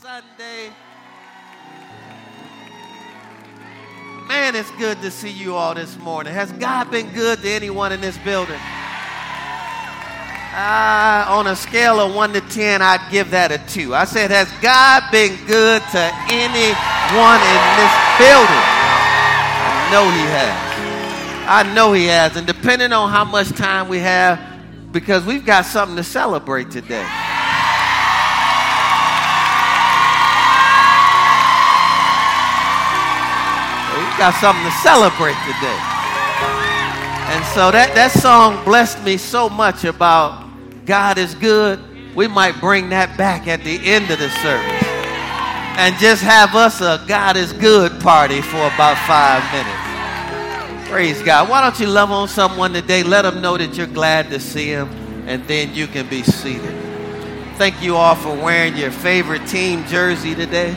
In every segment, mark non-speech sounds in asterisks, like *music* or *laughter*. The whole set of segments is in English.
Sunday. Man, it's good to see you all this morning. Has God been good to anyone in this building? Uh, on a scale of 1 to 10, I'd give that a 2. I said, Has God been good to anyone in this building? I know He has. I know He has. And depending on how much time we have, because we've got something to celebrate today. Got something to celebrate today. And so that, that song blessed me so much about God is good. We might bring that back at the end of the service and just have us a God is good party for about five minutes. Praise God. Why don't you love on someone today? Let them know that you're glad to see them, and then you can be seated. Thank you all for wearing your favorite team jersey today.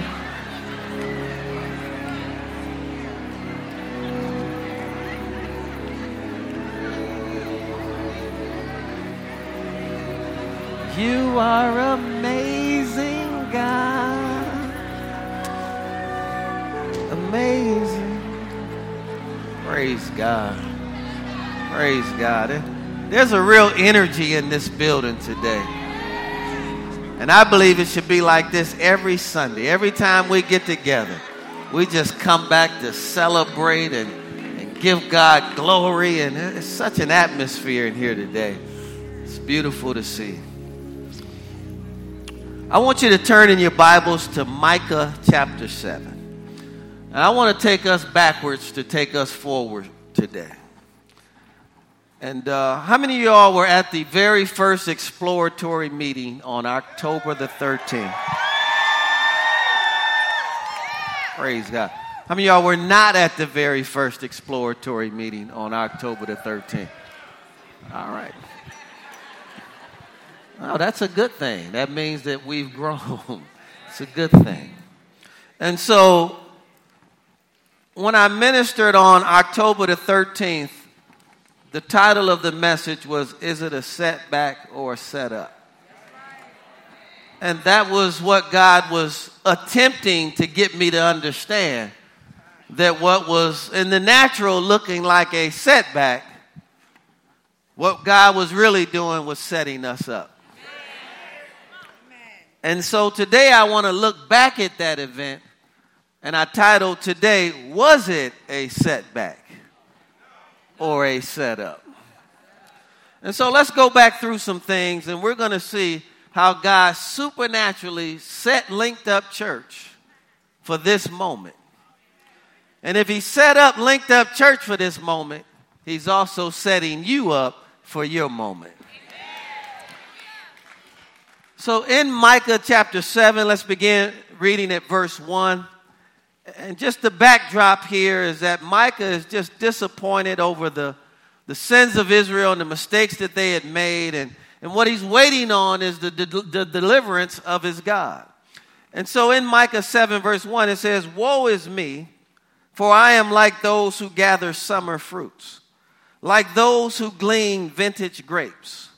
You are amazing, God. Amazing. Praise God. Praise God. There's a real energy in this building today. And I believe it should be like this every Sunday. Every time we get together, we just come back to celebrate and, and give God glory. And it's such an atmosphere in here today. It's beautiful to see. I want you to turn in your Bibles to Micah chapter 7. And I want to take us backwards to take us forward today. And uh, how many of y'all were at the very first exploratory meeting on October the 13th? Praise God. How many of y'all were not at the very first exploratory meeting on October the 13th? All right. Oh, that's a good thing. That means that we've grown. *laughs* it's a good thing. And so, when I ministered on October the 13th, the title of the message was Is it a setback or a setup? And that was what God was attempting to get me to understand that what was in the natural looking like a setback, what God was really doing was setting us up. And so today I want to look back at that event, and I titled today, Was it a setback or a setup? And so let's go back through some things, and we're going to see how God supernaturally set Linked Up Church for this moment. And if He set up Linked Up Church for this moment, He's also setting you up for your moment. So in Micah chapter 7, let's begin reading at verse 1. And just the backdrop here is that Micah is just disappointed over the, the sins of Israel and the mistakes that they had made. And, and what he's waiting on is the, the, the deliverance of his God. And so in Micah 7, verse 1, it says, Woe is me, for I am like those who gather summer fruits, like those who glean vintage grapes.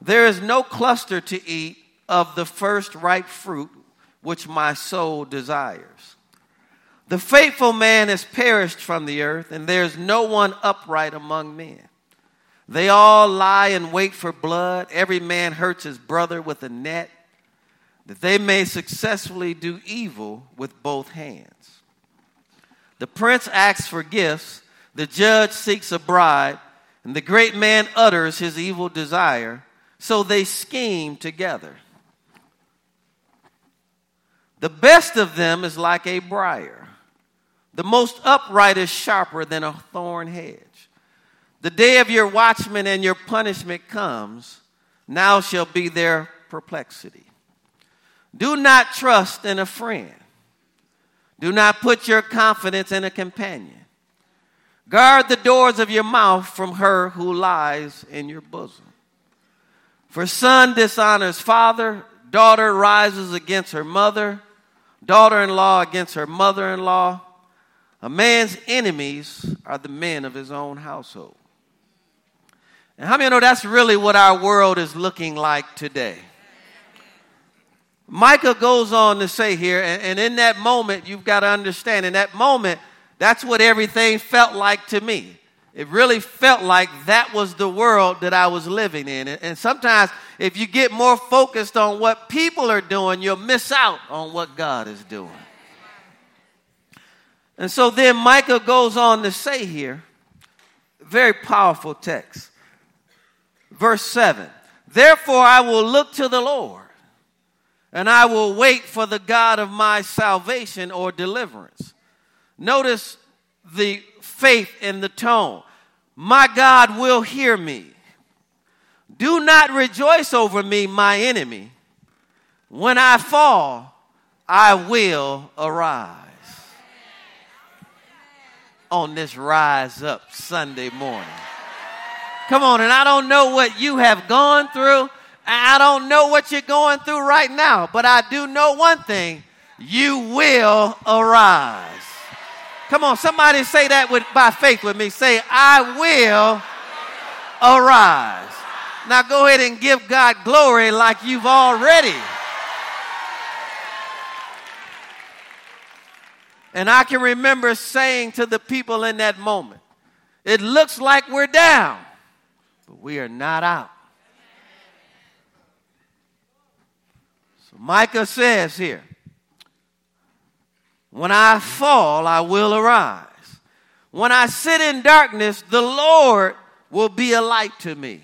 There is no cluster to eat of the first ripe fruit which my soul desires. The faithful man has perished from the earth, and there's no one upright among men. They all lie in wait for blood. Every man hurts his brother with a net, that they may successfully do evil with both hands. The prince asks for gifts, the judge seeks a bribe, and the great man utters his evil desire. So they scheme together. The best of them is like a briar. The most upright is sharper than a thorn hedge. The day of your watchman and your punishment comes. Now shall be their perplexity. Do not trust in a friend. Do not put your confidence in a companion. Guard the doors of your mouth from her who lies in your bosom. For son dishonors father, daughter rises against her mother daughter in law against her mother in law. A man's enemies are the men of his own household. And how many know that's really what our world is looking like today? Micah goes on to say here, and, and in that moment, you've got to understand, in that moment, that's what everything felt like to me. It really felt like that was the world that I was living in. And, sometimes, if you get more focused on what people are doing, you'll miss out on what God is doing. And so then Micah goes on to say here, very powerful text. Verse 7 Therefore I will look to the Lord, and I will wait for the God of my salvation or deliverance. Notice the faith in the tone. My God will hear me. Do not rejoice over me, my enemy. When I fall, I will arise. On this Rise Up Sunday morning. Come on, and I don't know what you have gone through. I don't know what you're going through right now, but I do know one thing you will arise. Come on, somebody say that with, by faith with me. Say, I will arise. Now go ahead and give God glory like you've already. And I can remember saying to the people in that moment, it looks like we're down, but we are not out. So Micah says here, when I fall, I will arise. When I sit in darkness, the Lord will be a light to me.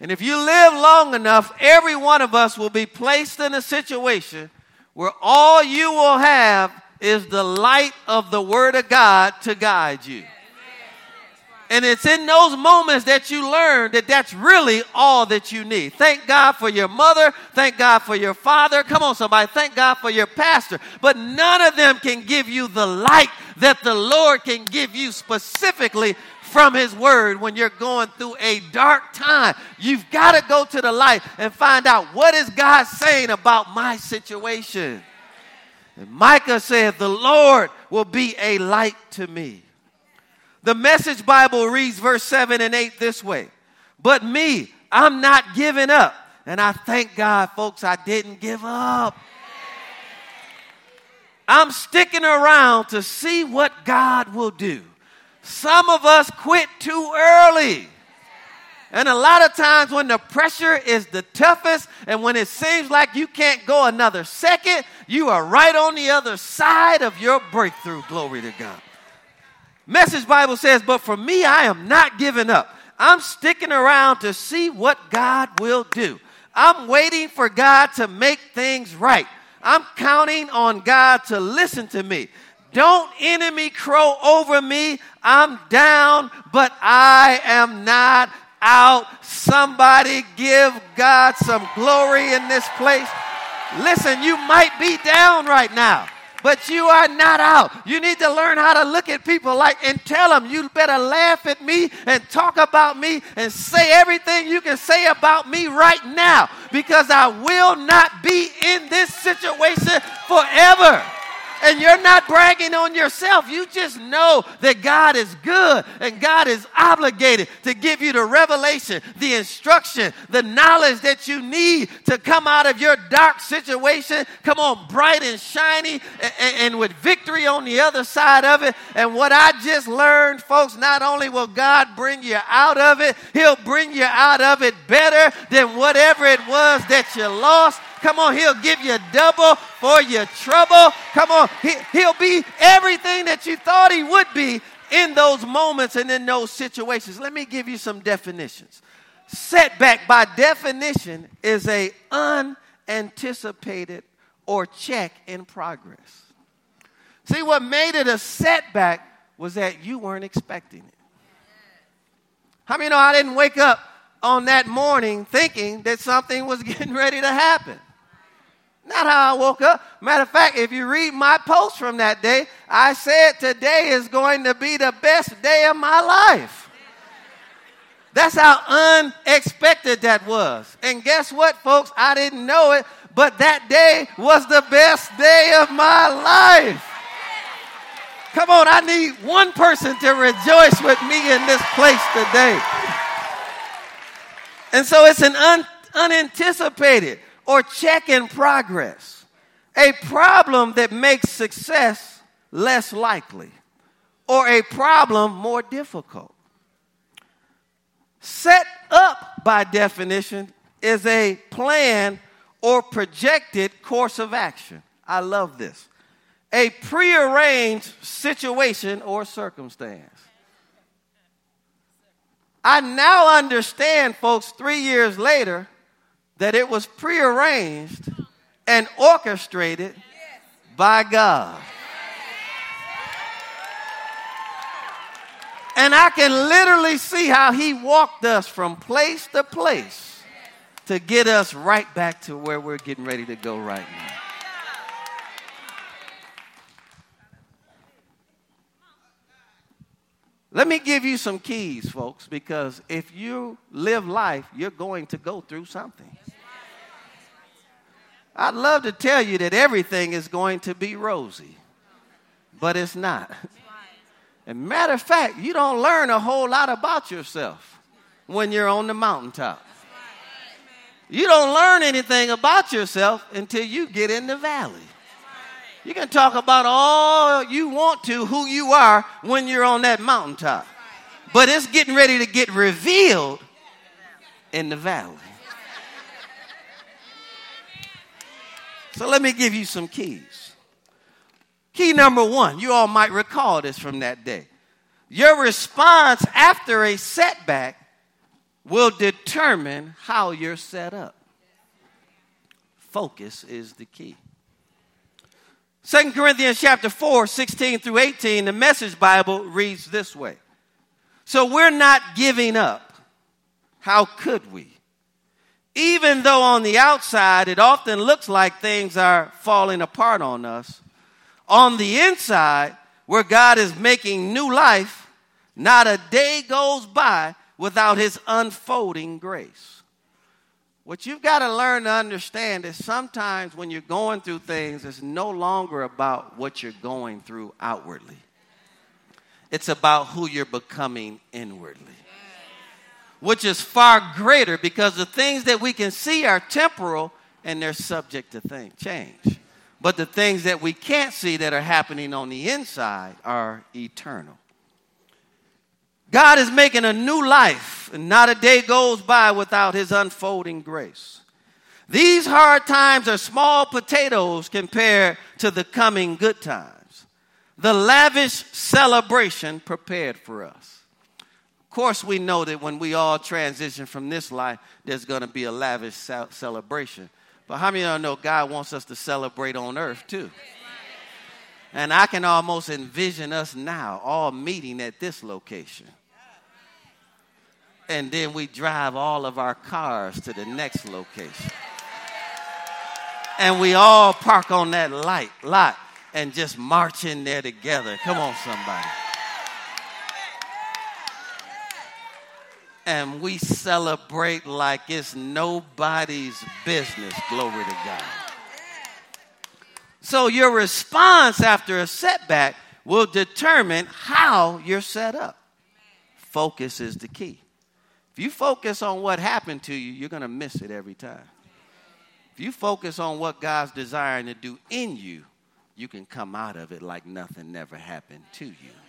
And if you live long enough, every one of us will be placed in a situation where all you will have is the light of the Word of God to guide you. And it's in those moments that you learn that that's really all that you need. Thank God for your mother. Thank God for your father. Come on, somebody. Thank God for your pastor. But none of them can give you the light that the Lord can give you specifically from His Word when you're going through a dark time. You've got to go to the light and find out what is God saying about my situation. And Micah said, The Lord will be a light to me. The message Bible reads verse 7 and 8 this way But me, I'm not giving up. And I thank God, folks, I didn't give up. I'm sticking around to see what God will do. Some of us quit too early. And a lot of times when the pressure is the toughest and when it seems like you can't go another second, you are right on the other side of your breakthrough. Glory to God. Message Bible says, But for me, I am not giving up. I'm sticking around to see what God will do. I'm waiting for God to make things right. I'm counting on God to listen to me. Don't enemy crow over me. I'm down, but I am not out. Somebody give God some glory in this place. Listen, you might be down right now but you are not out. You need to learn how to look at people like and tell them you better laugh at me and talk about me and say everything you can say about me right now because I will not be in this situation forever. And you're not bragging on yourself. You just know that God is good and God is obligated to give you the revelation, the instruction, the knowledge that you need to come out of your dark situation. Come on, bright and shiny and, and with victory on the other side of it. And what I just learned, folks, not only will God bring you out of it, He'll bring you out of it better than whatever it was that you lost. Come on, he'll give you double for your trouble. Come on, he, he'll be everything that you thought he would be in those moments and in those situations. Let me give you some definitions. Setback, by definition, is a unanticipated or check in progress. See, what made it a setback was that you weren't expecting it. How many know I didn't wake up on that morning thinking that something was *laughs* getting ready to happen? Not how I woke up. Matter of fact, if you read my post from that day, I said today is going to be the best day of my life. That's how unexpected that was. And guess what, folks? I didn't know it, but that day was the best day of my life. Come on, I need one person to rejoice with me in this place today. And so it's an un- unanticipated or check in progress, a problem that makes success less likely, or a problem more difficult. Set up, by definition, is a plan or projected course of action. I love this. A prearranged situation or circumstance. I now understand, folks, three years later, that it was prearranged and orchestrated by God. And I can literally see how He walked us from place to place to get us right back to where we're getting ready to go right now. Let me give you some keys, folks, because if you live life, you're going to go through something. I'd love to tell you that everything is going to be rosy, but it's not. And matter of fact, you don't learn a whole lot about yourself when you're on the mountaintop. You don't learn anything about yourself until you get in the valley. You can talk about all you want to, who you are, when you're on that mountaintop. But it's getting ready to get revealed in the valley. So let me give you some keys. Key number one, you all might recall this from that day. Your response after a setback will determine how you're set up. Focus is the key. Second Corinthians chapter 4, 16 through 18, the message Bible reads this way. So we're not giving up. How could we? Even though on the outside it often looks like things are falling apart on us, on the inside, where God is making new life, not a day goes by without his unfolding grace. What you've got to learn to understand is sometimes when you're going through things, it's no longer about what you're going through outwardly, it's about who you're becoming inwardly. Which is far greater because the things that we can see are temporal and they're subject to change. But the things that we can't see that are happening on the inside are eternal. God is making a new life, and not a day goes by without his unfolding grace. These hard times are small potatoes compared to the coming good times, the lavish celebration prepared for us. Course, we know that when we all transition from this life, there's going to be a lavish celebration. But how many of y'all know God wants us to celebrate on earth too? And I can almost envision us now all meeting at this location and then we drive all of our cars to the next location. And we all park on that light lot and just march in there together. Come on, somebody. And we celebrate like it's nobody's business. Glory to God. So, your response after a setback will determine how you're set up. Focus is the key. If you focus on what happened to you, you're going to miss it every time. If you focus on what God's desiring to do in you, you can come out of it like nothing never happened to you.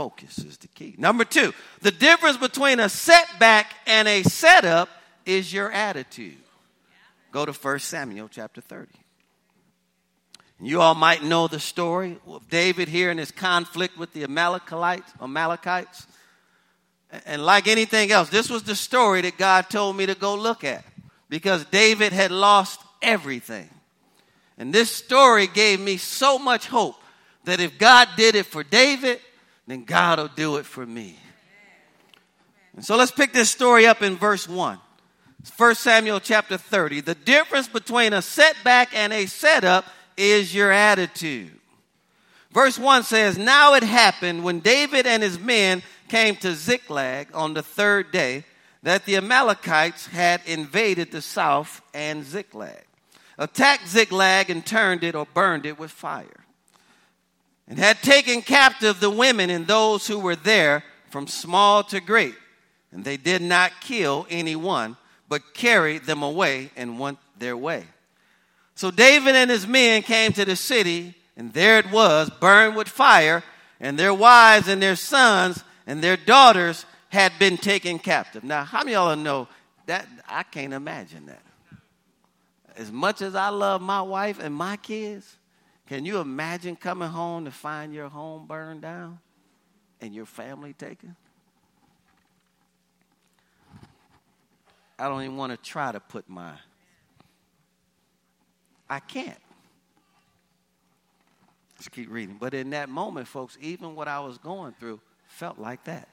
Focus is the key. Number two, the difference between a setback and a setup is your attitude. Go to 1 Samuel chapter 30. You all might know the story of David here in his conflict with the Amalekites. Amalekites. And like anything else, this was the story that God told me to go look at because David had lost everything. And this story gave me so much hope that if God did it for David, then God will do it for me. And so let's pick this story up in verse 1. 1 Samuel chapter 30. The difference between a setback and a setup is your attitude. Verse 1 says, Now it happened when David and his men came to Ziklag on the third day that the Amalekites had invaded the south and Ziklag, attacked Ziklag and turned it or burned it with fire, and had taken captive the women and those who were there from small to great. And they did not kill anyone, but carried them away and went their way. So David and his men came to the city, and there it was, burned with fire, and their wives and their sons and their daughters had been taken captive. Now, how many of y'all know that? I can't imagine that. As much as I love my wife and my kids, can you imagine coming home to find your home burned down and your family taken? I don't even want to try to put my. I can't. Let's keep reading. But in that moment, folks, even what I was going through felt like that.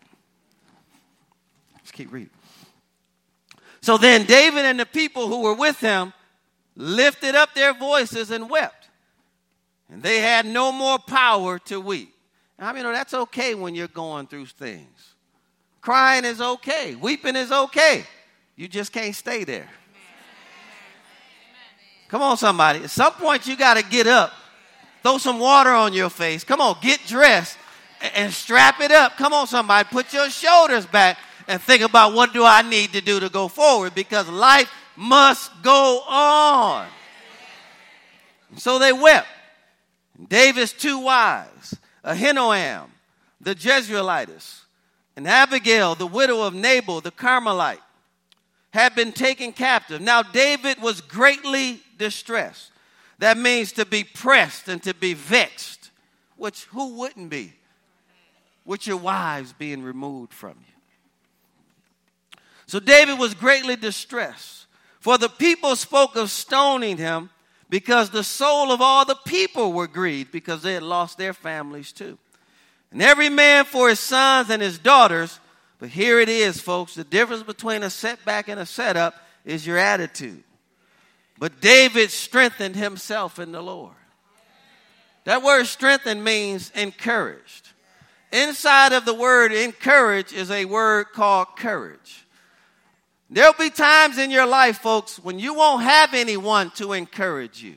Let's keep reading. So then David and the people who were with him lifted up their voices and wept and they had no more power to weep. I mean, that's okay when you're going through things. Crying is okay, weeping is okay. You just can't stay there. Come on, somebody. At some point, you got to get up, throw some water on your face. Come on, get dressed and strap it up. Come on, somebody. Put your shoulders back and think about what do I need to do to go forward because life must go on. So they wept. David's two wives, Ahinoam, the Jezreelitess, and Abigail, the widow of Nabal, the Carmelite, had been taken captive. Now, David was greatly distressed. That means to be pressed and to be vexed, which who wouldn't be? With your wives being removed from you. So David was greatly distressed, for the people spoke of stoning him because the soul of all the people were grieved because they had lost their families too. And every man for his sons and his daughters. But here it is, folks. The difference between a setback and a setup is your attitude. But David strengthened himself in the Lord. That word strengthened means encouraged. Inside of the word encourage is a word called courage. There'll be times in your life, folks, when you won't have anyone to encourage you.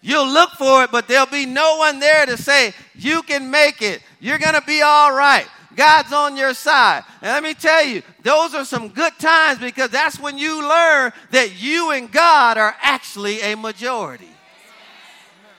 You'll look for it, but there'll be no one there to say, You can make it. You're going to be all right. God's on your side. And let me tell you, those are some good times because that's when you learn that you and God are actually a majority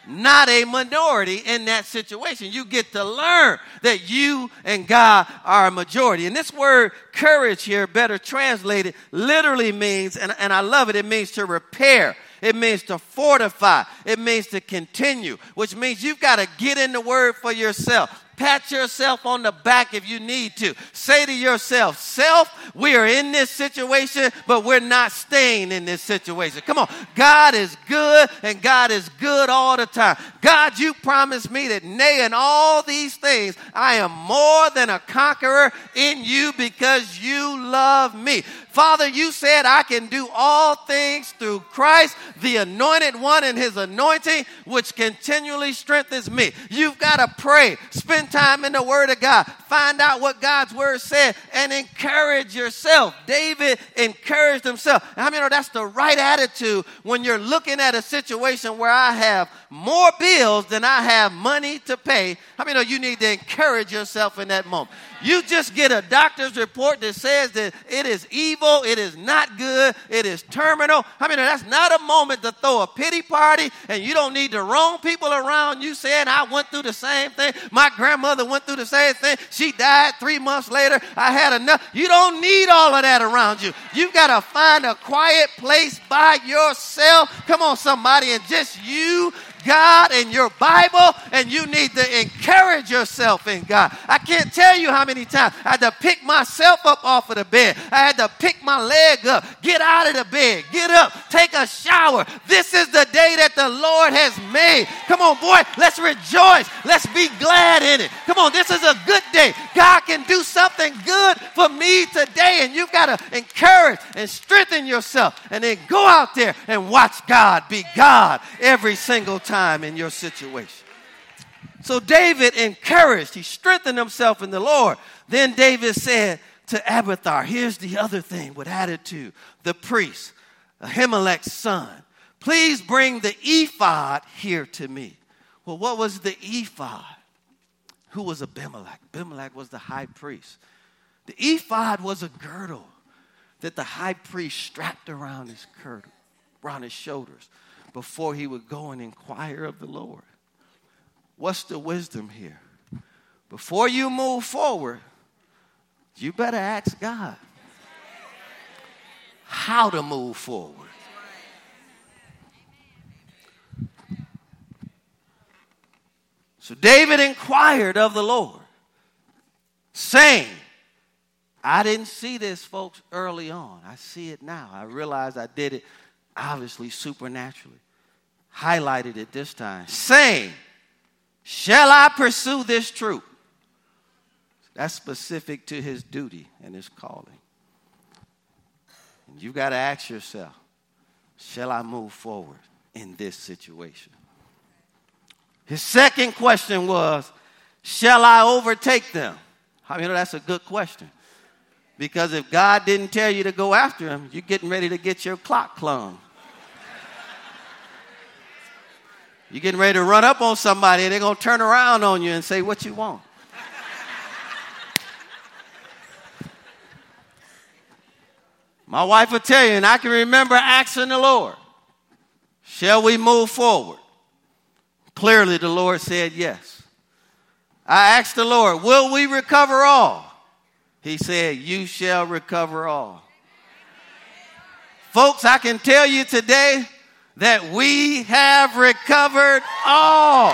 not a minority in that situation. You get to learn that you and God are a majority. And this word courage here, better translated, literally means, and, and I love it, it means to repair. It means to fortify. It means to continue, which means you've got to get in the word for yourself. Pat yourself on the back if you need to. Say to yourself, Self, we are in this situation, but we're not staying in this situation. Come on. God is good and God is good all the time. God, you promised me that nay, in all these things, I am more than a conqueror in you because you love me. Father, you said I can do all things through Christ, the anointed one and his anointing, which continually strengthens me. You've got to pray, spend time in the Word of God, find out what God's Word said, and encourage yourself. David encouraged himself. I mean, that's the right attitude when you're looking at a situation where I have more bills than I have money to pay. I mean, you need to encourage yourself in that moment. You just get a doctor's report that says that it is evil, it is not good, it is terminal. I mean, that's not a moment to throw a pity party, and you don't need the wrong people around you saying, I went through the same thing. My grandmother went through the same thing. She died three months later. I had enough. You don't need all of that around you. You've got to find a quiet place by yourself. Come on, somebody, and just you God and your Bible, and you need to encourage yourself in God. I can't tell you how many times I had to pick myself up off of the bed. I had to pick my leg up, get out of the bed, get up, take a shower. This is the day that the Lord has made. Come on, boy, let's rejoice. Let's be glad in it. Come on, this is a good day. God can do something good for me today, and you've got to encourage and strengthen yourself, and then go out there and watch God be God every single time in your situation. So David encouraged, he strengthened himself in the Lord. Then David said to Abiathar, here's the other thing with attitude the priest, Ahimelech's son, please bring the ephod here to me. Well, what was the ephod? Who was Abimelech? Abimelech was the high priest. The ephod was a girdle that the high priest strapped around his girdle, around his shoulders before he would go and inquire of the Lord. What's the wisdom here? Before you move forward, you better ask God how to move forward. So David inquired of the Lord, saying, I didn't see this, folks, early on. I see it now. I realize I did it obviously supernaturally. Highlighted it this time, saying, Shall I pursue this troop? That's specific to his duty and his calling. And you've got to ask yourself, shall I move forward in this situation? His second question was, shall I overtake them? I mean, that's a good question. Because if God didn't tell you to go after him, you're getting ready to get your clock clung. You're getting ready to run up on somebody and they're going to turn around on you and say, What you want? My wife will tell you, and I can remember asking the Lord, Shall we move forward? Clearly, the Lord said yes. I asked the Lord, Will we recover all? He said, You shall recover all. Folks, I can tell you today that we have recovered all.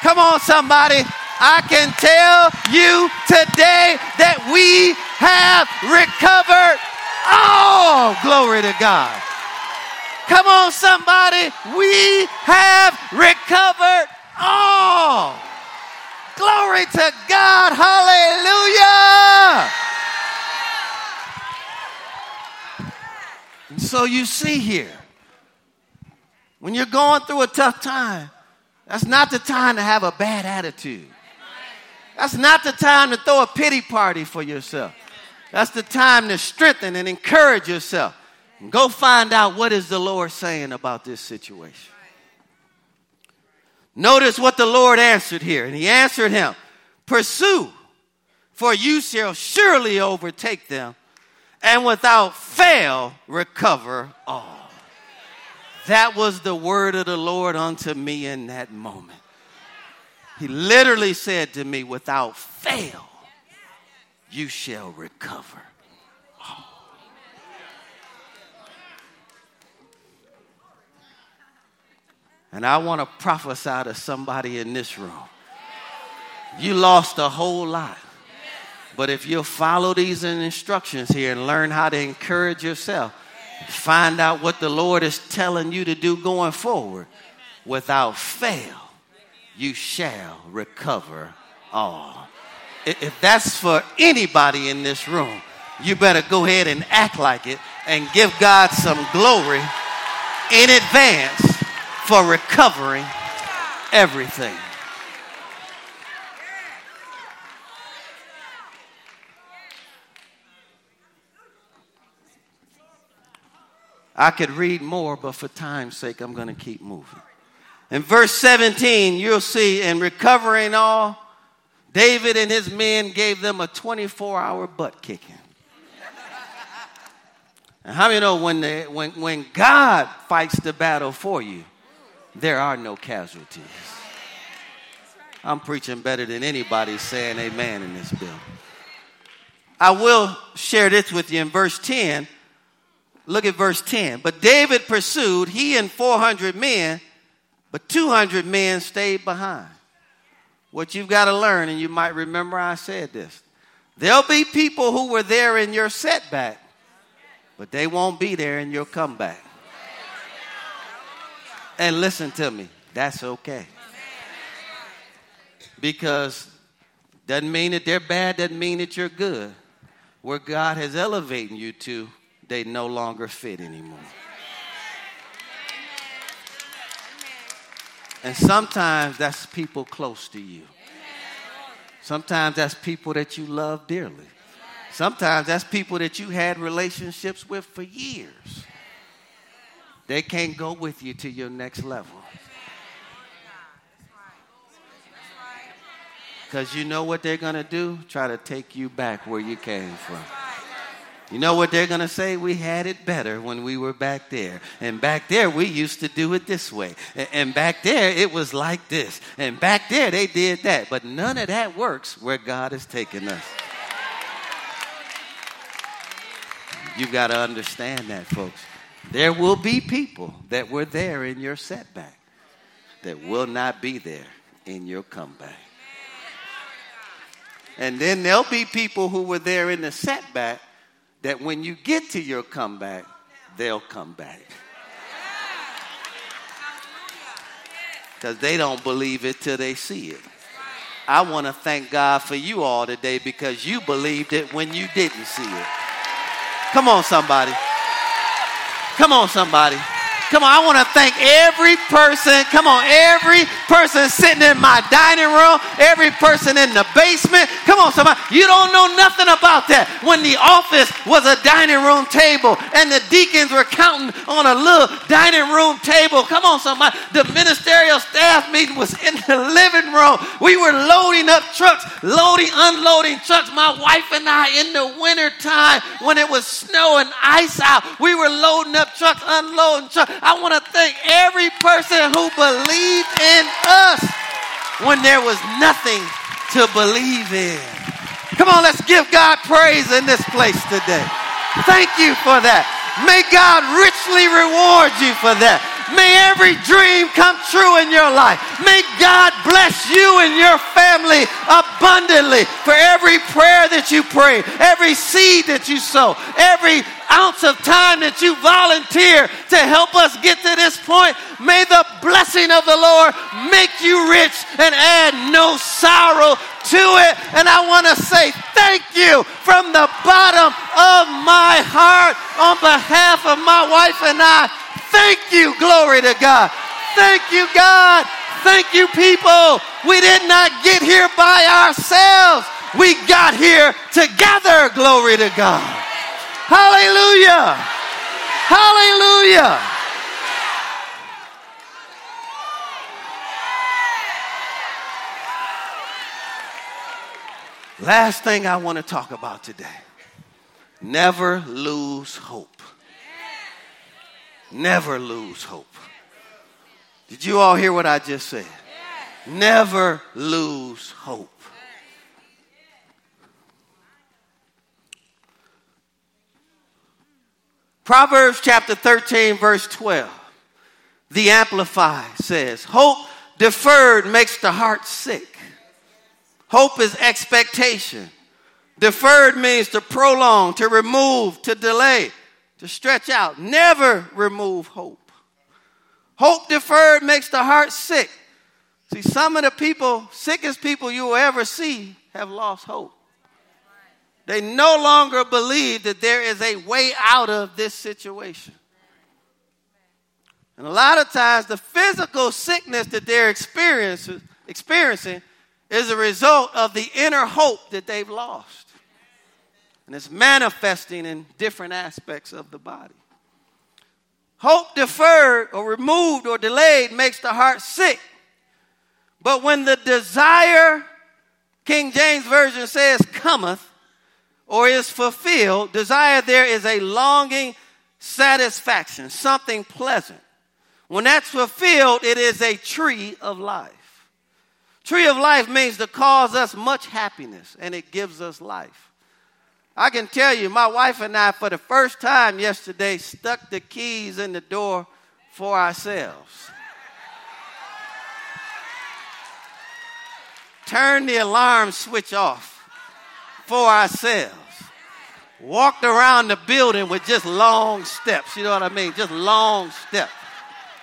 Come on, somebody. I can tell you today that we have recovered all. Glory to God. Come on, somebody. We have recovered all. Glory to God. Hallelujah. And so you see here, when you're going through a tough time, that's not the time to have a bad attitude. That's not the time to throw a pity party for yourself. That's the time to strengthen and encourage yourself. Go find out what is the Lord saying about this situation. Notice what the Lord answered here. And he answered him, Pursue, for you shall surely overtake them, and without fail recover all. That was the word of the Lord unto me in that moment. He literally said to me, without fail, you shall recover. And I want to prophesy to somebody in this room. You lost a whole lot. But if you'll follow these instructions here and learn how to encourage yourself, find out what the Lord is telling you to do going forward, without fail, you shall recover all. If that's for anybody in this room, you better go ahead and act like it and give God some glory in advance for recovering everything. I could read more, but for time's sake, I'm going to keep moving. In verse 17, you'll see in recovering all, David and his men gave them a 24 hour butt kicking. And how many know when, they, when, when God fights the battle for you, there are no casualties? I'm preaching better than anybody saying amen in this building. I will share this with you in verse 10. Look at verse 10. But David pursued, he and 400 men but 200 men stayed behind. What you've got to learn, and you might remember I said this there'll be people who were there in your setback, but they won't be there in your comeback. And listen to me, that's okay. Because doesn't mean that they're bad, doesn't mean that you're good. Where God has elevated you to, they no longer fit anymore. And sometimes that's people close to you. Sometimes that's people that you love dearly. Sometimes that's people that you had relationships with for years. They can't go with you to your next level. Because you know what they're going to do? Try to take you back where you came from. You know what they're going to say? We had it better when we were back there. And back there, we used to do it this way. And back there, it was like this. And back there, they did that. But none of that works where God has taken us. You've got to understand that, folks. There will be people that were there in your setback that will not be there in your comeback. And then there'll be people who were there in the setback that when you get to your comeback, they'll come back. Because they don't believe it till they see it. I want to thank God for you all today because you believed it when you didn't see it. Come on, somebody. Come on, somebody. Come on, I want to thank every person. Come on, every person sitting in my dining room, every person in the basement. Come on, somebody. You don't know nothing about that. When the office was a dining room table and the deacons were counting on a little dining room table. Come on, somebody. The ministerial staff meeting was in the living room. We were loading up trucks, loading, unloading trucks. My wife and I in the winter time when it was snow and ice out, we were loading up trucks, unloading trucks. I want to thank every person who believed in us when there was nothing to believe in. Come on, let's give God praise in this place today. Thank you for that. May God richly reward you for that. May every dream come true in your life. May God bless you and your family abundantly for every prayer that you pray, every seed that you sow, every ounce of time that you volunteer to help us get to this point. May the blessing of the Lord make you rich and add no sorrow to it. And I want to say thank you from the bottom of my heart on behalf of my wife and I. Thank you, glory to God. Thank you, God. Thank you, people. We did not get here by ourselves. We got here together, glory to God. Hallelujah. Hallelujah. Last thing I want to talk about today never lose hope. Never lose hope. Did you all hear what I just said? Never lose hope. Proverbs chapter 13, verse 12. The Amplify says, Hope deferred makes the heart sick. Hope is expectation. Deferred means to prolong, to remove, to delay, to stretch out. Never remove hope. Hope deferred makes the heart sick. See, some of the people, sickest people you will ever see, have lost hope. They no longer believe that there is a way out of this situation. And a lot of times, the physical sickness that they're experiencing, is a result of the inner hope that they've lost. And it's manifesting in different aspects of the body. Hope deferred or removed or delayed makes the heart sick. But when the desire, King James Version says, cometh, or is fulfilled, desire there is a longing satisfaction, something pleasant. When that's fulfilled, it is a tree of life. Tree of life means to cause us much happiness and it gives us life. I can tell you, my wife and I, for the first time yesterday, stuck the keys in the door for ourselves. Turned the alarm switch off for ourselves walked around the building with just long steps. You know what I mean? Just long steps.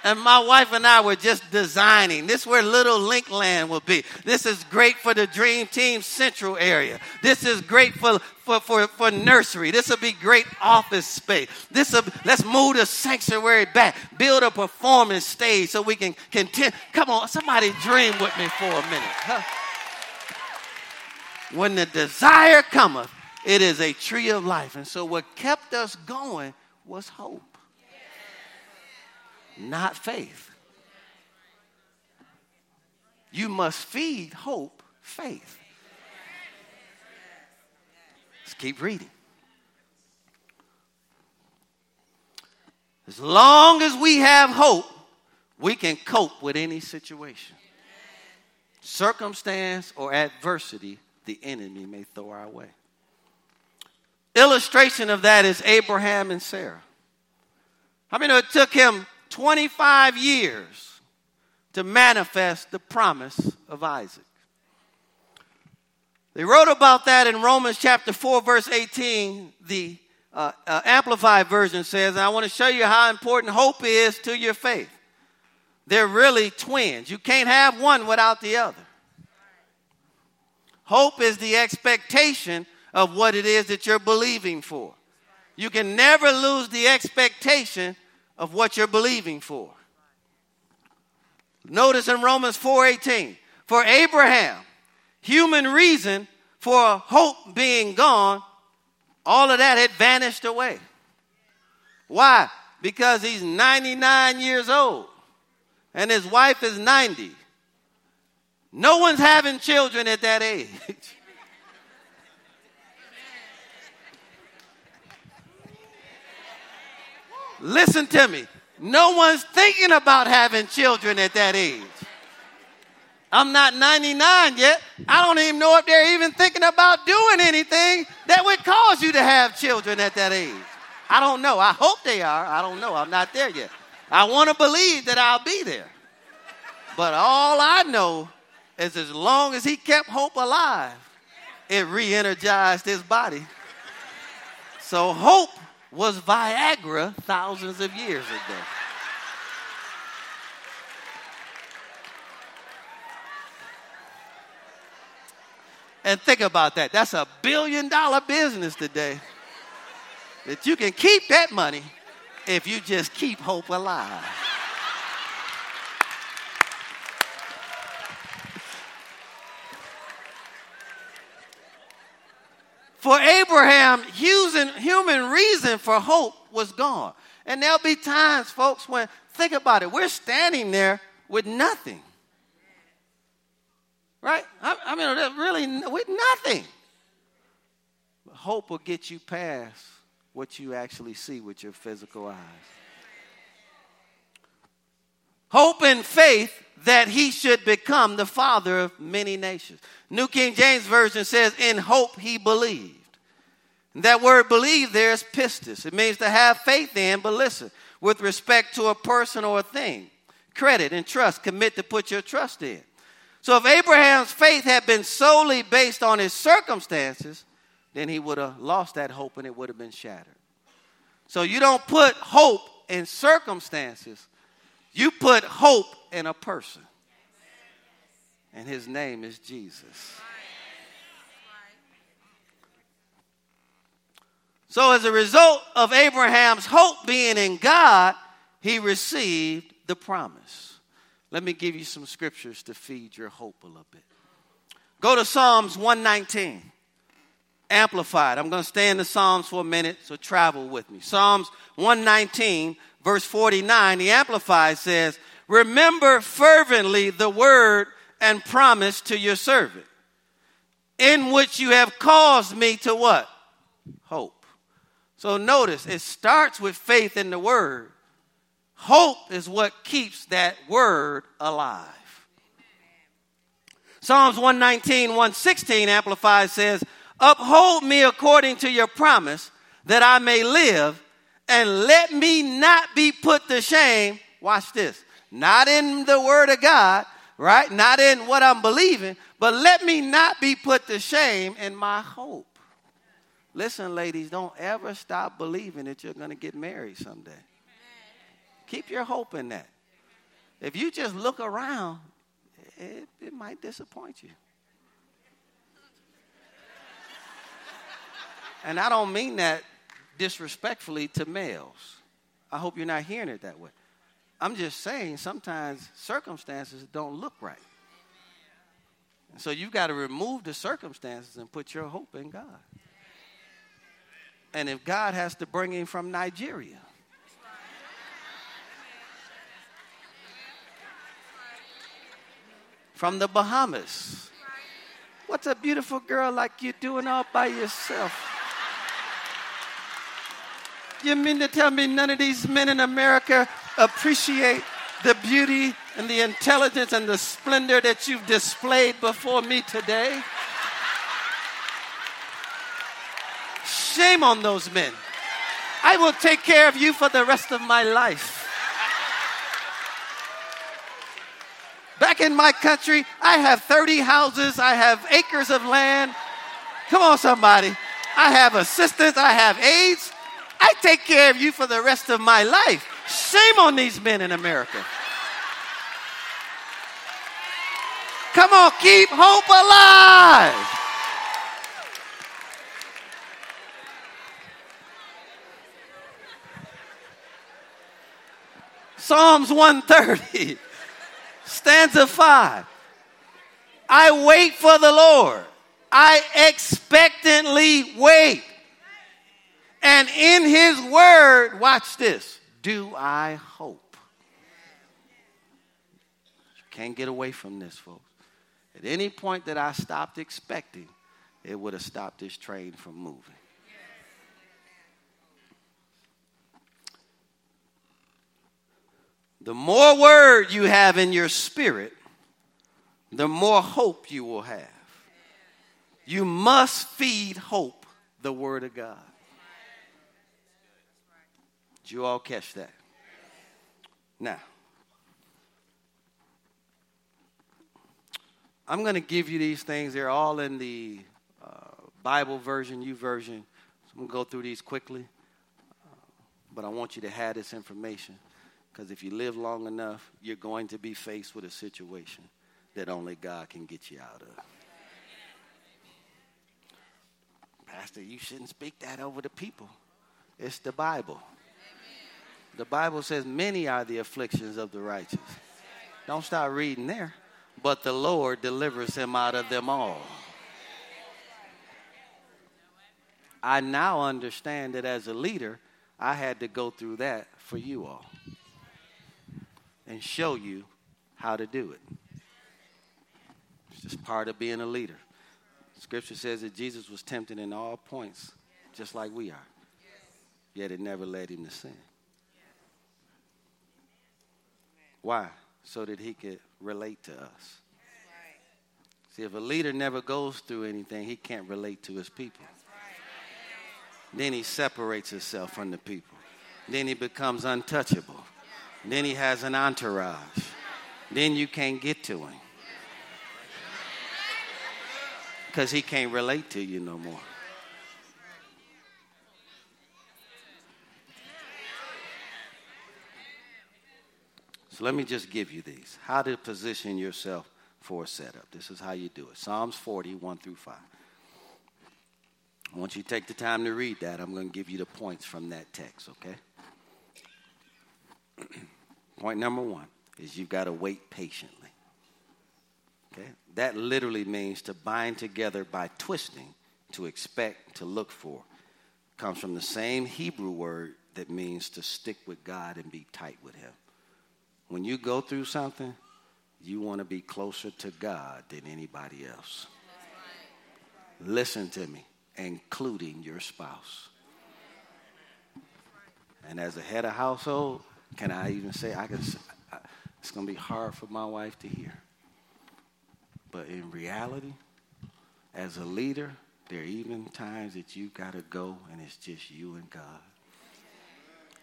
And my wife and I were just designing. This where little Linkland will be. This is great for the Dream Team Central area. This is great for, for, for, for nursery. This will be great office space. This will, let's move the sanctuary back. Build a performance stage so we can continue. Come on, somebody dream with me for a minute. Huh? When the desire cometh, it is a tree of life. And so what kept us going was hope, not faith. You must feed hope faith. Let's keep reading. As long as we have hope, we can cope with any situation. Circumstance or adversity the enemy may throw our way. Illustration of that is Abraham and Sarah. I mean, it took him 25 years to manifest the promise of Isaac. They wrote about that in Romans chapter 4, verse 18. The uh, uh, Amplified Version says, and I want to show you how important hope is to your faith. They're really twins. You can't have one without the other. Hope is the expectation of what it is that you're believing for. You can never lose the expectation of what you're believing for. Notice in Romans 4:18, for Abraham, human reason for hope being gone all of that had vanished away. Why? Because he's 99 years old and his wife is 90. No one's having children at that age. *laughs* Listen to me. No one's thinking about having children at that age. I'm not 99 yet. I don't even know if they're even thinking about doing anything that would cause you to have children at that age. I don't know. I hope they are. I don't know. I'm not there yet. I want to believe that I'll be there. But all I know is as long as he kept hope alive, it re energized his body. So hope was Viagra thousands of years ago. And think about that. That's a billion dollar business today. That you can keep that money if you just keep hope alive. For Abraham, human reason for hope was gone. And there'll be times, folks, when, think about it, we're standing there with nothing. Right? I, I mean, really, with nothing. But hope will get you past what you actually see with your physical eyes. Hope and faith that he should become the father of many nations. New King James Version says, In hope he believed. And that word believe there is pistis. It means to have faith in, but listen, with respect to a person or a thing. Credit and trust, commit to put your trust in. So if Abraham's faith had been solely based on his circumstances, then he would have lost that hope and it would have been shattered. So you don't put hope in circumstances, you put hope in a person. And his name is Jesus. So, as a result of Abraham's hope being in God, he received the promise. Let me give you some scriptures to feed your hope a little bit. Go to Psalms 119, amplified. I'm going to stay in the Psalms for a minute, so travel with me. Psalms 119, verse 49, the Amplified says, Remember fervently the word and promise to your servant, in which you have caused me to what? Hope. So notice, it starts with faith in the word Hope is what keeps that word alive. Psalms 119, 116 Amplified says, Uphold me according to your promise that I may live, and let me not be put to shame. Watch this. Not in the word of God, right? Not in what I'm believing, but let me not be put to shame in my hope. Listen, ladies, don't ever stop believing that you're going to get married someday. Keep your hope in that. If you just look around, it, it might disappoint you. And I don't mean that disrespectfully to males. I hope you're not hearing it that way. I'm just saying sometimes circumstances don't look right. so you've got to remove the circumstances and put your hope in God. And if God has to bring him from Nigeria, from the Bahamas, What's a beautiful girl like you doing all by yourself? You mean to tell me none of these men in America appreciate the beauty and the intelligence and the splendor that you've displayed before me today? Shame on those men. I will take care of you for the rest of my life. Back in my country, I have 30 houses, I have acres of land. Come on, somebody. I have assistants, I have aides. I take care of you for the rest of my life. Shame on these men in America. Come on, keep hope alive. Psalms 130, stanza 5. I wait for the Lord. I expectantly wait. And in his word, watch this, do I hope. You can't get away from this, folks. At any point that I stopped expecting, it would have stopped this train from moving. The more word you have in your spirit, the more hope you will have. You must feed hope the word of God. Did you all catch that? Now, I'm going to give you these things. They're all in the uh, Bible version, YouVersion. So I'm going to go through these quickly. Uh, but I want you to have this information because if you live long enough, you're going to be faced with a situation that only God can get you out of. Pastor, you shouldn't speak that over the people. It's the Bible. The Bible says, Many are the afflictions of the righteous. Don't start reading there but the Lord delivers him out of them all. I now understand that as a leader, I had to go through that for you all and show you how to do it. It's just part of being a leader. Scripture says that Jesus was tempted in all points, just like we are, yet it never led him to sin. Why? So that he could relate to us. See, if a leader never goes through anything, he can't relate to his people. Then he separates himself from the people. Then he becomes untouchable. Then he has an entourage. Then you can't get to him. Because he can't relate to you no more. So let me just give you these. How to position yourself for a setup. This is how you do it. Psalms 40, 1 through 5. Once you take the time to read that, I'm going to give you the points from that text, okay? *clears throat* Point number one is you've got to wait patiently. Okay? That literally means to bind together by twisting, to expect, to look for. Comes from the same Hebrew word that means to stick with God and be tight with Him. When you go through something, you want to be closer to God than anybody else. Listen to me, including your spouse. And as a head of household, can I even say I can? It's going to be hard for my wife to hear. But in reality, as a leader, there are even times that you got to go and it's just you and God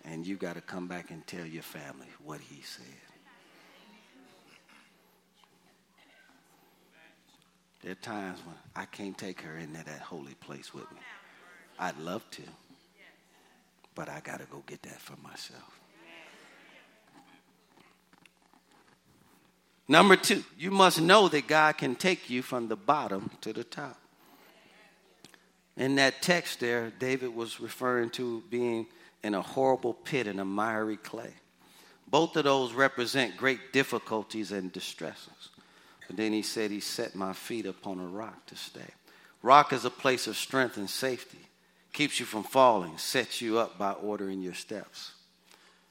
and you got to come back and tell your family what he said. There are times when I can't take her into that holy place with me. I'd love to, but I got to go get that for myself. Number two, you must know that God can take you from the bottom to the top. In that text there, David was referring to being in a horrible pit in a miry clay. Both of those represent great difficulties and distresses. But then he said, He set my feet upon a rock to stay. Rock is a place of strength and safety, keeps you from falling, sets you up by ordering your steps.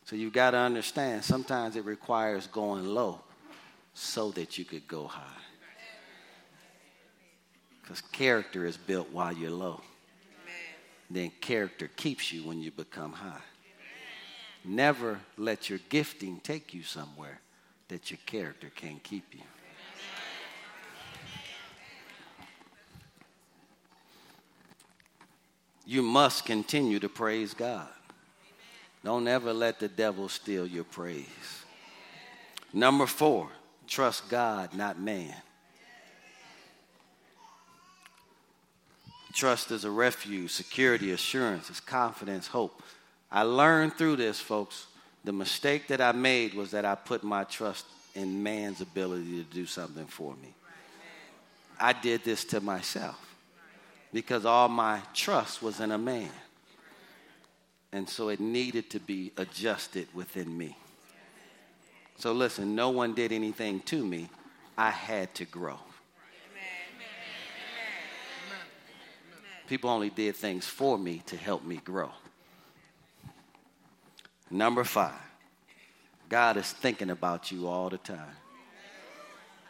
So you've got to understand sometimes it requires going low so that you could go high. Because character is built while you're low. Then character keeps you when you become high. Never let your gifting take you somewhere that your character can't keep you. You must continue to praise God. Don't ever let the devil steal your praise. Number four, trust God, not man. Trust is a refuge, security, assurance, it's confidence, hope. I learned through this, folks. The mistake that I made was that I put my trust in man's ability to do something for me. I did this to myself because all my trust was in a man. And so it needed to be adjusted within me. So listen, no one did anything to me. I had to grow. People only did things for me to help me grow. Number five, God is thinking about you all the time.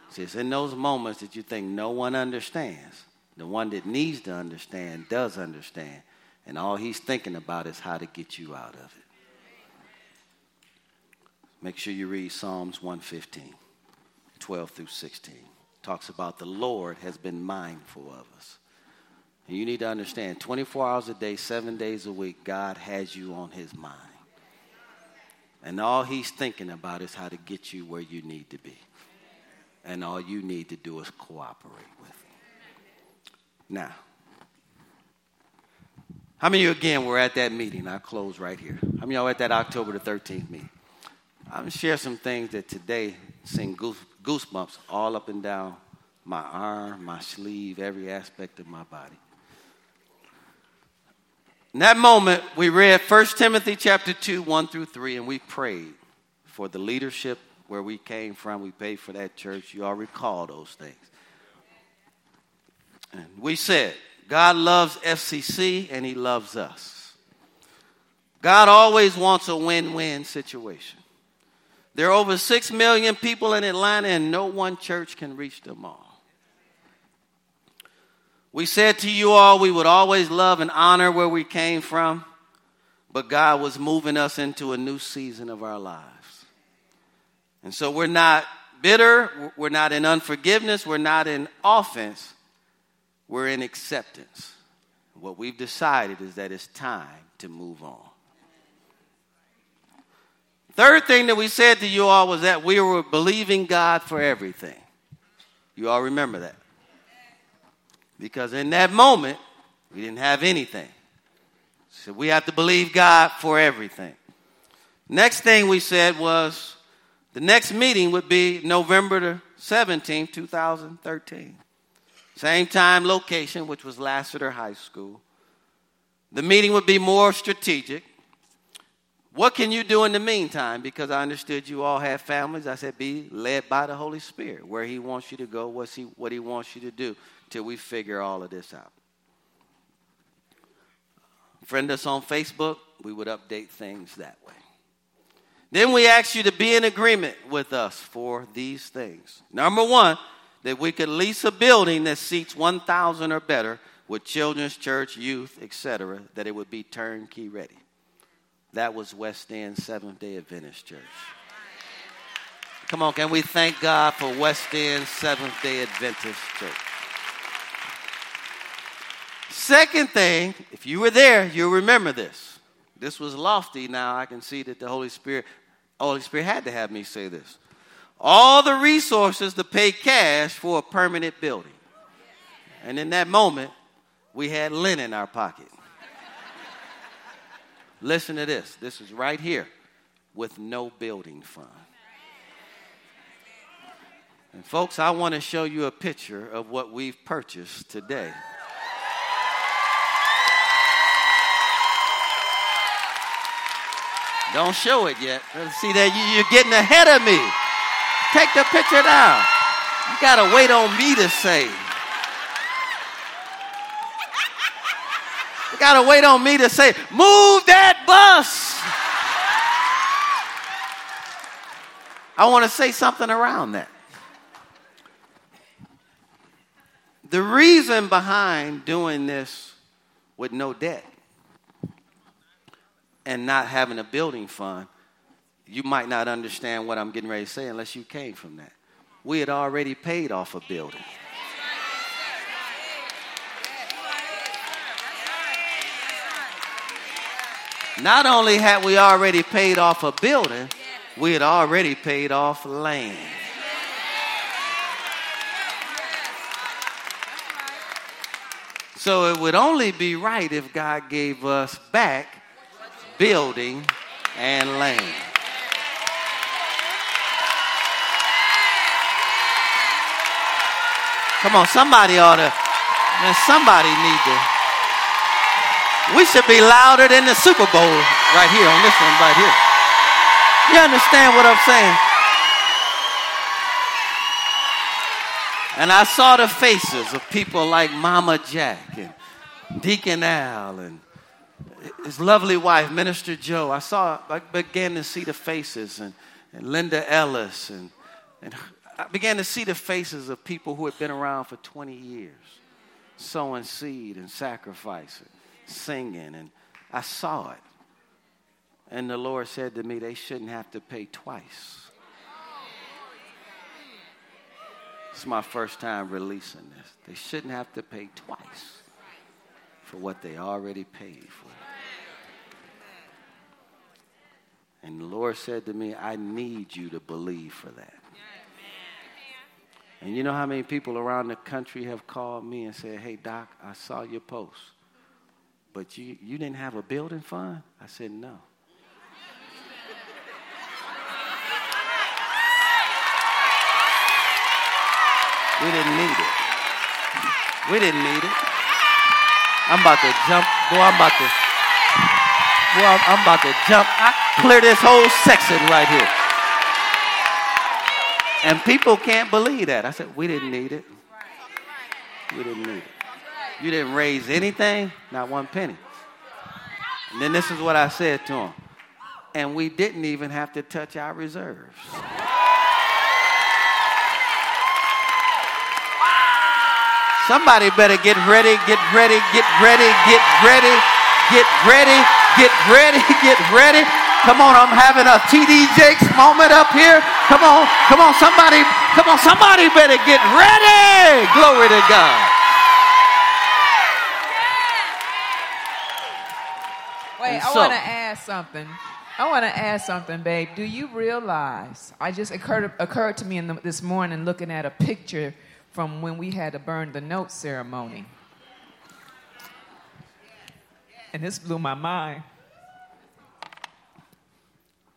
See, it's in those moments that you think no one understands. The one that needs to understand does understand. And all he's thinking about is how to get you out of it. Make sure you read Psalms 115, 12 through 16. Talks about the Lord has been mindful of us. And you need to understand 24 hours a day, seven days a week, God has you on his mind. And all he's thinking about is how to get you where you need to be. And all you need to do is cooperate with him. Now, how many of you again were at that meeting? I'll close right here. How many of y'all at that October the 13th meeting? I'm going to share some things that today send goosebumps all up and down my arm, my sleeve, every aspect of my body. In that moment, we read 1 Timothy chapter 2, 1 through 3, and we prayed for the leadership where we came from. We paid for that church. You all recall those things. And we said, God loves FCC and He loves us. God always wants a win win situation. There are over 6 million people in Atlanta, and no one church can reach them all. We said to you all we would always love and honor where we came from, but God was moving us into a new season of our lives. And so we're not bitter, we're not in unforgiveness, we're not in offense, we're in acceptance. What we've decided is that it's time to move on. Third thing that we said to you all was that we were believing God for everything. You all remember that? Because in that moment, we didn't have anything. So we have to believe God for everything. Next thing we said was the next meeting would be November the 17th, 2013. Same time, location, which was Lassiter High School. The meeting would be more strategic. What can you do in the meantime? Because I understood you all have families. I said, be led by the Holy Spirit. Where He wants you to go, what's he, what He wants you to do till we figure all of this out. Friend us on Facebook, we would update things that way. Then we ask you to be in agreement with us for these things. Number one, that we could lease a building that seats 1,000 or better with children's church, youth, etc., that it would be turnkey ready. That was West End Seventh day Adventist Church. Come on, can we thank God for West End Seventh day Adventist Church? Second thing, if you were there, you'll remember this. This was lofty. Now I can see that the Holy Spirit, Holy Spirit had to have me say this. All the resources to pay cash for a permanent building. And in that moment, we had lint in our pocket. Listen to this. This is right here with no building fund. And folks, I want to show you a picture of what we've purchased today. Don't show it yet. See that you're getting ahead of me. Take the picture down. You got to wait on me to say. You got to wait on me to say, move that bus. I want to say something around that. The reason behind doing this with no debt and not having a building fund, you might not understand what I'm getting ready to say unless you came from that. We had already paid off a building. Not only had we already paid off a building, we had already paid off land. So it would only be right if God gave us back building and land. Come on, somebody ought to, man, somebody need to. We should be louder than the Super Bowl right here on this one right here. You understand what I'm saying? And I saw the faces of people like Mama Jack and Deacon Al and his lovely wife, Minister Joe. I saw, I began to see the faces and, and Linda Ellis and, and I began to see the faces of people who had been around for 20 years, sowing seed and sacrificing, singing, and I saw it. And the Lord said to me, they shouldn't have to pay twice. It's my first time releasing this. They shouldn't have to pay twice for what they already paid for. And the Lord said to me, I need you to believe for that. And you know how many people around the country have called me and said, Hey, Doc, I saw your post, but you, you didn't have a building fund? I said, No. We didn't need it. We didn't need it. I'm about to jump. Boy, I'm about to. Boy, I'm about to jump. I clear this whole section right here. And people can't believe that. I said, we didn't need it. We didn't need it. You didn't raise anything, not one penny. And then this is what I said to him. And we didn't even have to touch our reserves. Somebody better get ready, get ready, get ready, get ready, get ready, get ready, *laughs* get ready. Come on, I'm having a TD Jakes moment up here. Come on, come on, somebody, come on, somebody better get ready. Glory to God. Wait, I want to ask something. I want to ask something, babe. Do you realize? I just occurred occurred to me the, this morning looking at a picture from when we had to burn the note ceremony. And this blew my mind.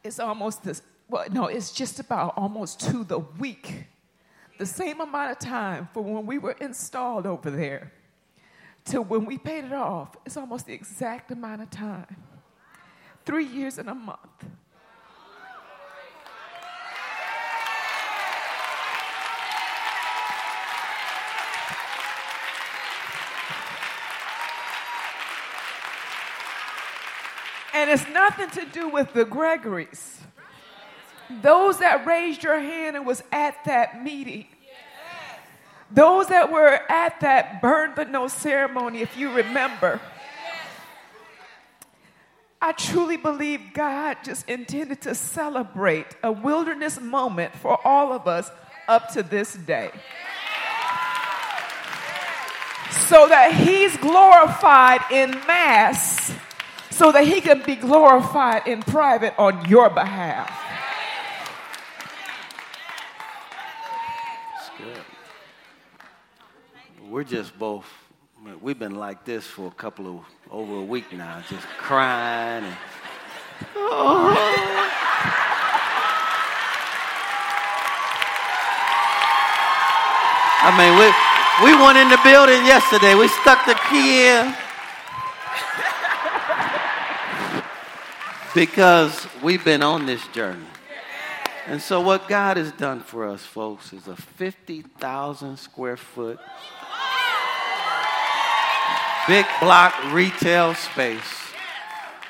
It's almost this, well, no, it's just about almost to the week. The same amount of time for when we were installed over there to when we paid it off. It's almost the exact amount of time. Three years and a month. And it's nothing to do with the Gregorys. Those that raised your hand and was at that meeting. Those that were at that burn the no ceremony, if you remember. I truly believe God just intended to celebrate a wilderness moment for all of us up to this day. So that He's glorified in mass so that he can be glorified in private on your behalf. We're just both, we've been like this for a couple of, over a week now, just crying and, oh. I mean, we, we went in the building yesterday. We stuck the key in. Because we've been on this journey. And so, what God has done for us, folks, is a 50,000 square foot big block retail space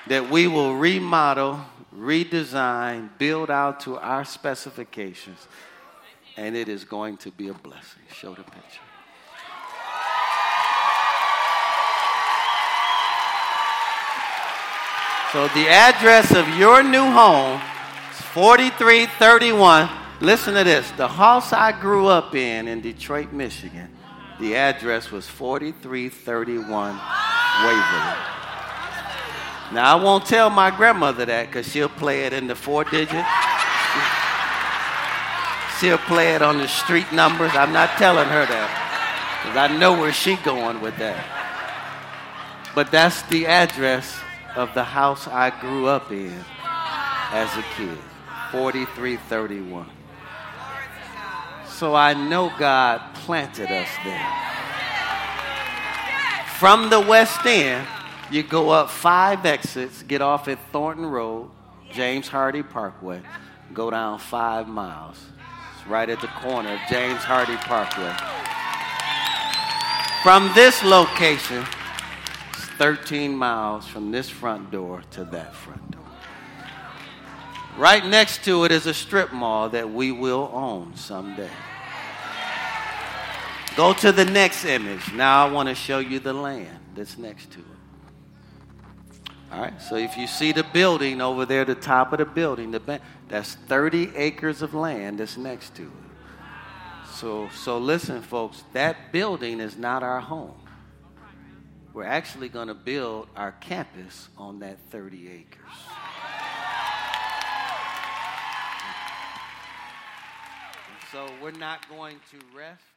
that we will remodel, redesign, build out to our specifications, and it is going to be a blessing. Show the picture. So the address of your new home is 4331. Listen to this. The house I grew up in in Detroit, Michigan, the address was 4331 Waverly. Now, I won't tell my grandmother that because she'll play it in the four digits. She'll play it on the street numbers. I'm not telling her that because I know where she's going with that. But that's the address of the house I grew up in as a kid 4331. So I know God planted us there. From the West End, you go up five exits, get off at Thornton Road, James Hardy Parkway, go down five miles. It's right at the corner of James Hardy Parkway. From this location, 13 miles from this front door to that front door. Right next to it is a strip mall that we will own someday. Go to the next image. Now I want to show you the land that's next to it. All right, so if you see the building over there, the top of the building, the that's 30 acres of land that's next to it. So, so listen, folks, that building is not our home we're actually going to build our campus on that 30 acres. so we're not going to rest.